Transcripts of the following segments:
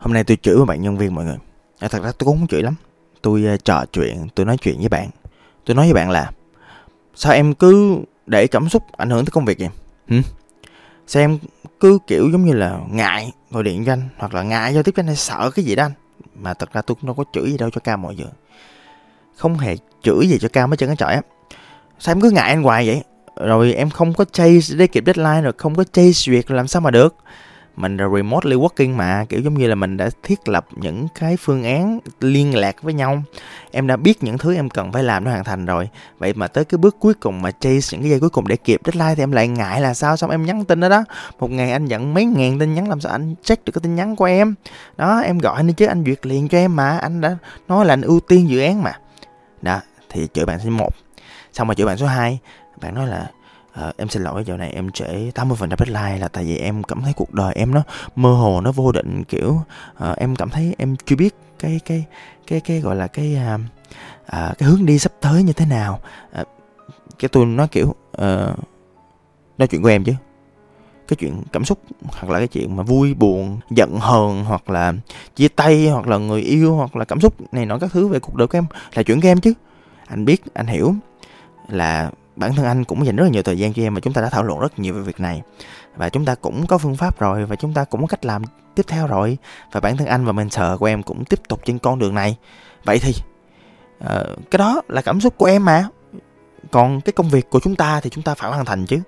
Hôm nay tôi chửi một bạn nhân viên mọi người. À, Thật ra tôi cũng không chửi lắm. Tôi uh, trò chuyện, tôi nói chuyện với bạn. Tôi nói với bạn là Sao em cứ để cảm xúc ảnh hưởng tới công việc vậy? Hử? Sao em cứ kiểu giống như là ngại gọi điện cho anh Hoặc là ngại giao tiếp với anh hay sợ cái gì đó anh? Mà thật ra tôi cũng đâu có chửi gì đâu cho Cam mọi người. Không hề chửi gì cho Cam hết trơn á trời á. Sao em cứ ngại anh hoài vậy? Rồi em không có chase để kịp deadline Rồi không có chase duyệt làm sao mà được mình là remotely working mà, kiểu giống như là mình đã thiết lập những cái phương án liên lạc với nhau. Em đã biết những thứ em cần phải làm nó hoàn thành rồi. Vậy mà tới cái bước cuối cùng mà chase những cái giây cuối cùng để kịp deadline thì em lại ngại là sao? Xong em nhắn tin đó đó. Một ngày anh nhận mấy ngàn tin nhắn, làm sao anh check được cái tin nhắn của em? Đó, em gọi anh đi chứ anh duyệt liền cho em mà. Anh đã nói là anh ưu tiên dự án mà. Đó, thì chửi bạn số 1 xong rồi chửi bạn số 2 bạn nói là à, em xin lỗi giờ này em trễ 80% deadline là tại vì em cảm thấy cuộc đời em nó mơ hồ nó vô định kiểu à, em cảm thấy em chưa biết cái cái cái cái gọi là cái à, à, cái hướng đi sắp tới như thế nào. À, cái tôi nói kiểu à, nói chuyện của em chứ. Cái chuyện cảm xúc hoặc là cái chuyện mà vui buồn giận hờn hoặc là chia tay hoặc là người yêu hoặc là cảm xúc này nọ các thứ về cuộc đời của em là chuyện của em chứ. Anh biết anh hiểu là bản thân anh cũng dành rất là nhiều thời gian cho em và chúng ta đã thảo luận rất nhiều về việc này. Và chúng ta cũng có phương pháp rồi và chúng ta cũng có cách làm tiếp theo rồi. Và bản thân anh và mentor của em cũng tiếp tục trên con đường này. Vậy thì uh, cái đó là cảm xúc của em mà. Còn cái công việc của chúng ta thì chúng ta phải hoàn thành chứ.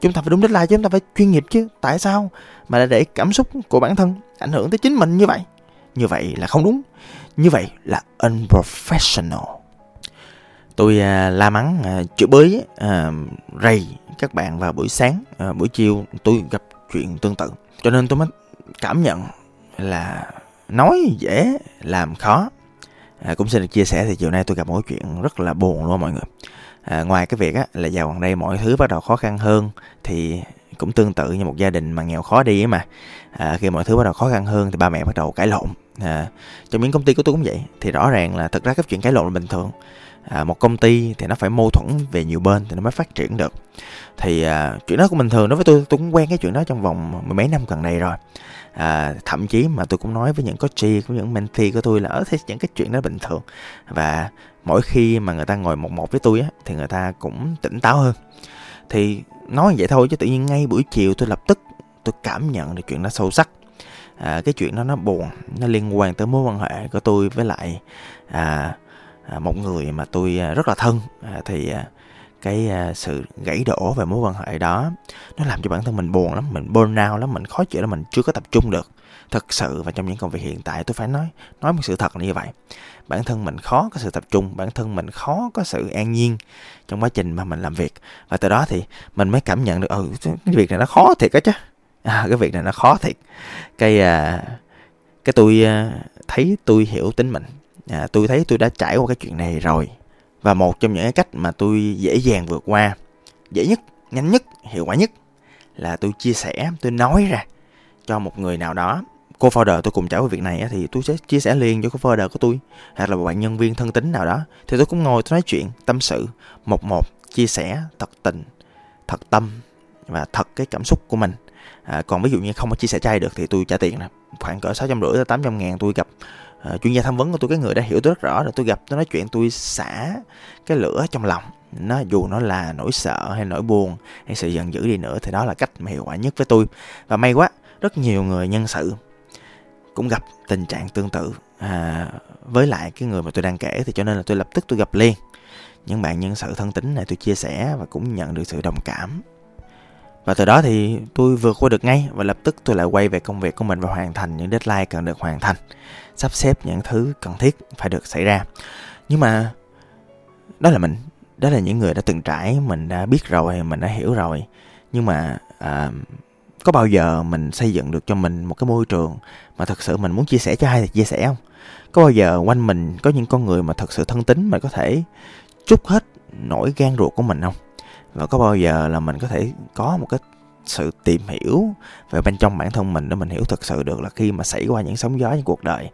Chúng ta phải đúng deadline chứ chúng ta phải chuyên nghiệp chứ. Tại sao mà lại để cảm xúc của bản thân ảnh hưởng tới chính mình như vậy? Như vậy là không đúng. Như vậy là unprofessional tôi à, la mắng à, chửi bới à, rầy các bạn vào buổi sáng buổi chiều tôi gặp chuyện tương tự. Cho nên tôi mới cảm nhận là nói dễ làm khó. À, cũng xin được chia sẻ thì chiều nay tôi gặp một chuyện rất là buồn luôn mọi người. À, ngoài cái việc á, là dạo gần đây mọi thứ bắt đầu khó khăn hơn thì cũng tương tự như một gia đình mà nghèo khó đi ấy mà. À, khi mọi thứ bắt đầu khó khăn hơn thì ba mẹ bắt đầu cãi lộn. À, trong những công ty của tôi cũng vậy thì rõ ràng là thật ra cái chuyện cãi lộn là bình thường à, một công ty thì nó phải mâu thuẫn về nhiều bên thì nó mới phát triển được. Thì à, chuyện đó cũng bình thường đối với tôi tôi cũng quen cái chuyện đó trong vòng mười mấy năm gần đây rồi. À, thậm chí mà tôi cũng nói với những coach của những mentee của tôi là ở thế những cái chuyện đó bình thường. Và mỗi khi mà người ta ngồi một một với tôi á thì người ta cũng tỉnh táo hơn. Thì nói vậy thôi chứ tự nhiên ngay buổi chiều tôi lập tức tôi cảm nhận được chuyện đó sâu sắc. À, cái chuyện đó nó buồn nó liên quan tới mối quan hệ của tôi với lại à, À, À, một người mà tôi à, rất là thân à, thì cái sự gãy đổ về mối quan hệ đó nó làm cho bản thân mình buồn lắm mình burn out lắm mình khó chịu lắm mình chưa có tập trung được. Thật sự và trong những công việc hiện tại tôi phải nói nói một sự thật như vậy. Bản thân mình khó có sự tập trung bản thân mình khó có sự an nhiên trong quá trình mà mình làm việc. Và từ đó thì mình mới cảm nhận được ừ cái việc này nó khó thiệt á chứ. À, cái việc này nó khó thiệt. Cái à, cái tôi thấy tôi hiểu tính mình à, tôi thấy tôi đã trải qua cái chuyện này rồi. Và một trong những cái cách mà tôi dễ dàng vượt qua dễ nhất nhanh nhất hiệu quả nhất là tôi chia sẻ tôi nói ra cho một người nào đó. Cô founder tôi cùng trải qua việc này thì tôi sẽ chia sẻ liền cho cô founder của tôi hoặc là một bạn nhân viên thân tín nào đó. Thì tôi cũng ngồi tôi nói chuyện tâm sự một một chia sẻ thật tình thật tâm và thật cái cảm xúc của mình. À, còn ví dụ như không có chia sẻ chay được thì tôi trả tiền nè khoảng cỡ sáu trăm rưỡi tới tám trăm ngàn tôi gặp uh, chuyên gia tham vấn của tôi cái người đã hiểu tôi rất rõ rồi tôi gặp tôi nói chuyện tôi xả cái lửa trong lòng. Nó dù nó là nỗi sợ hay nỗi buồn hay sự giận dữ đi nữa thì đó là cách mà hiệu quả nhất với tôi. Và may quá rất nhiều người nhân sự cũng gặp tình trạng tương tự à, với lại cái người mà tôi đang kể thì cho nên là tôi lập tức tôi gặp liền. Những bạn nhân sự thân tính này tôi chia sẻ và cũng nhận được sự đồng cảm và từ đó thì tôi vượt qua được ngay và lập tức tôi lại quay về công việc của mình và hoàn thành những deadline cần được hoàn thành sắp xếp những thứ cần thiết phải được xảy ra. Nhưng mà đó là mình đó là những người đã từng trải mình đã biết rồi mình đã hiểu rồi. Nhưng mà à, có bao giờ mình xây dựng được cho mình một cái môi trường mà thật sự mình muốn chia sẻ cho ai thì chia sẻ không? Có bao giờ quanh mình có những con người mà thật sự thân tín mà có thể trút hết nỗi gan ruột của mình không? Và có bao giờ là mình có thể có một cái sự tìm hiểu về bên trong bản thân mình để mình hiểu thực sự được là khi mà xảy qua những sóng gió trong cuộc đời?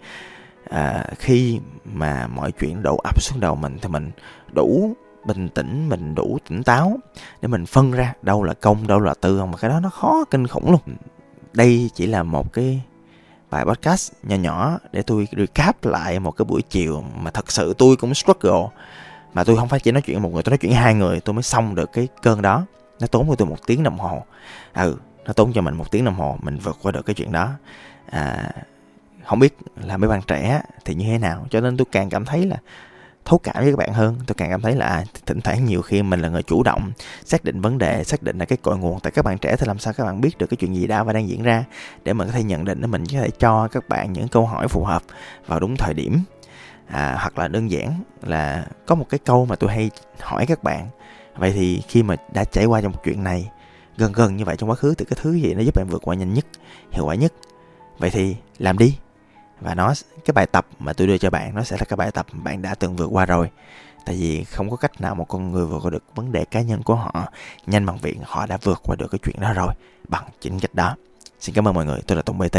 À, khi mà mọi chuyện đổ ập xuống đầu mình thì mình đủ bình tĩnh mình đủ tỉnh táo để mình phân ra đâu là công đâu là tư không? Mà cái đó nó khó kinh khủng luôn đây chỉ là một cái bài podcast nhỏ nhỏ để tôi recap lại một cái buổi chiều mà thật sự tôi cũng struggle mà tôi không phải chỉ nói chuyện một người tôi nói chuyện hai người tôi mới xong được cái cơn đó. Nó tốn cho tôi một tiếng đồng hồ. Ừ nó tốn cho mình một tiếng đồng hồ mình vượt qua được cái chuyện đó. À, không biết là mấy bạn trẻ thì như thế nào cho nên tôi càng cảm thấy là thấu cảm với các bạn hơn. Tôi càng cảm thấy là à, thỉnh thoảng nhiều khi mình là người chủ động xác định vấn đề xác định là cái cội nguồn tại các bạn trẻ thì làm sao các bạn biết được cái chuyện gì đã và đang diễn ra để mình có thể nhận định để mình có thể cho các bạn những câu hỏi phù hợp vào đúng thời điểm à, hoặc là đơn giản là có một cái câu mà tôi hay hỏi các bạn. Vậy thì khi mà đã trải qua trong một chuyện này gần gần như vậy trong quá khứ thì cái thứ gì nó giúp bạn vượt qua nhanh nhất hiệu quả nhất? Vậy thì làm đi. Và nó cái bài tập mà tôi đưa cho bạn nó sẽ là cái bài tập bạn đã từng vượt qua rồi. Tại vì không có cách nào một con người vượt qua được vấn đề cá nhân của họ nhanh bằng việc họ đã vượt qua được cái chuyện đó rồi bằng chính cách đó. Xin cảm ơn mọi người tôi là tùng bt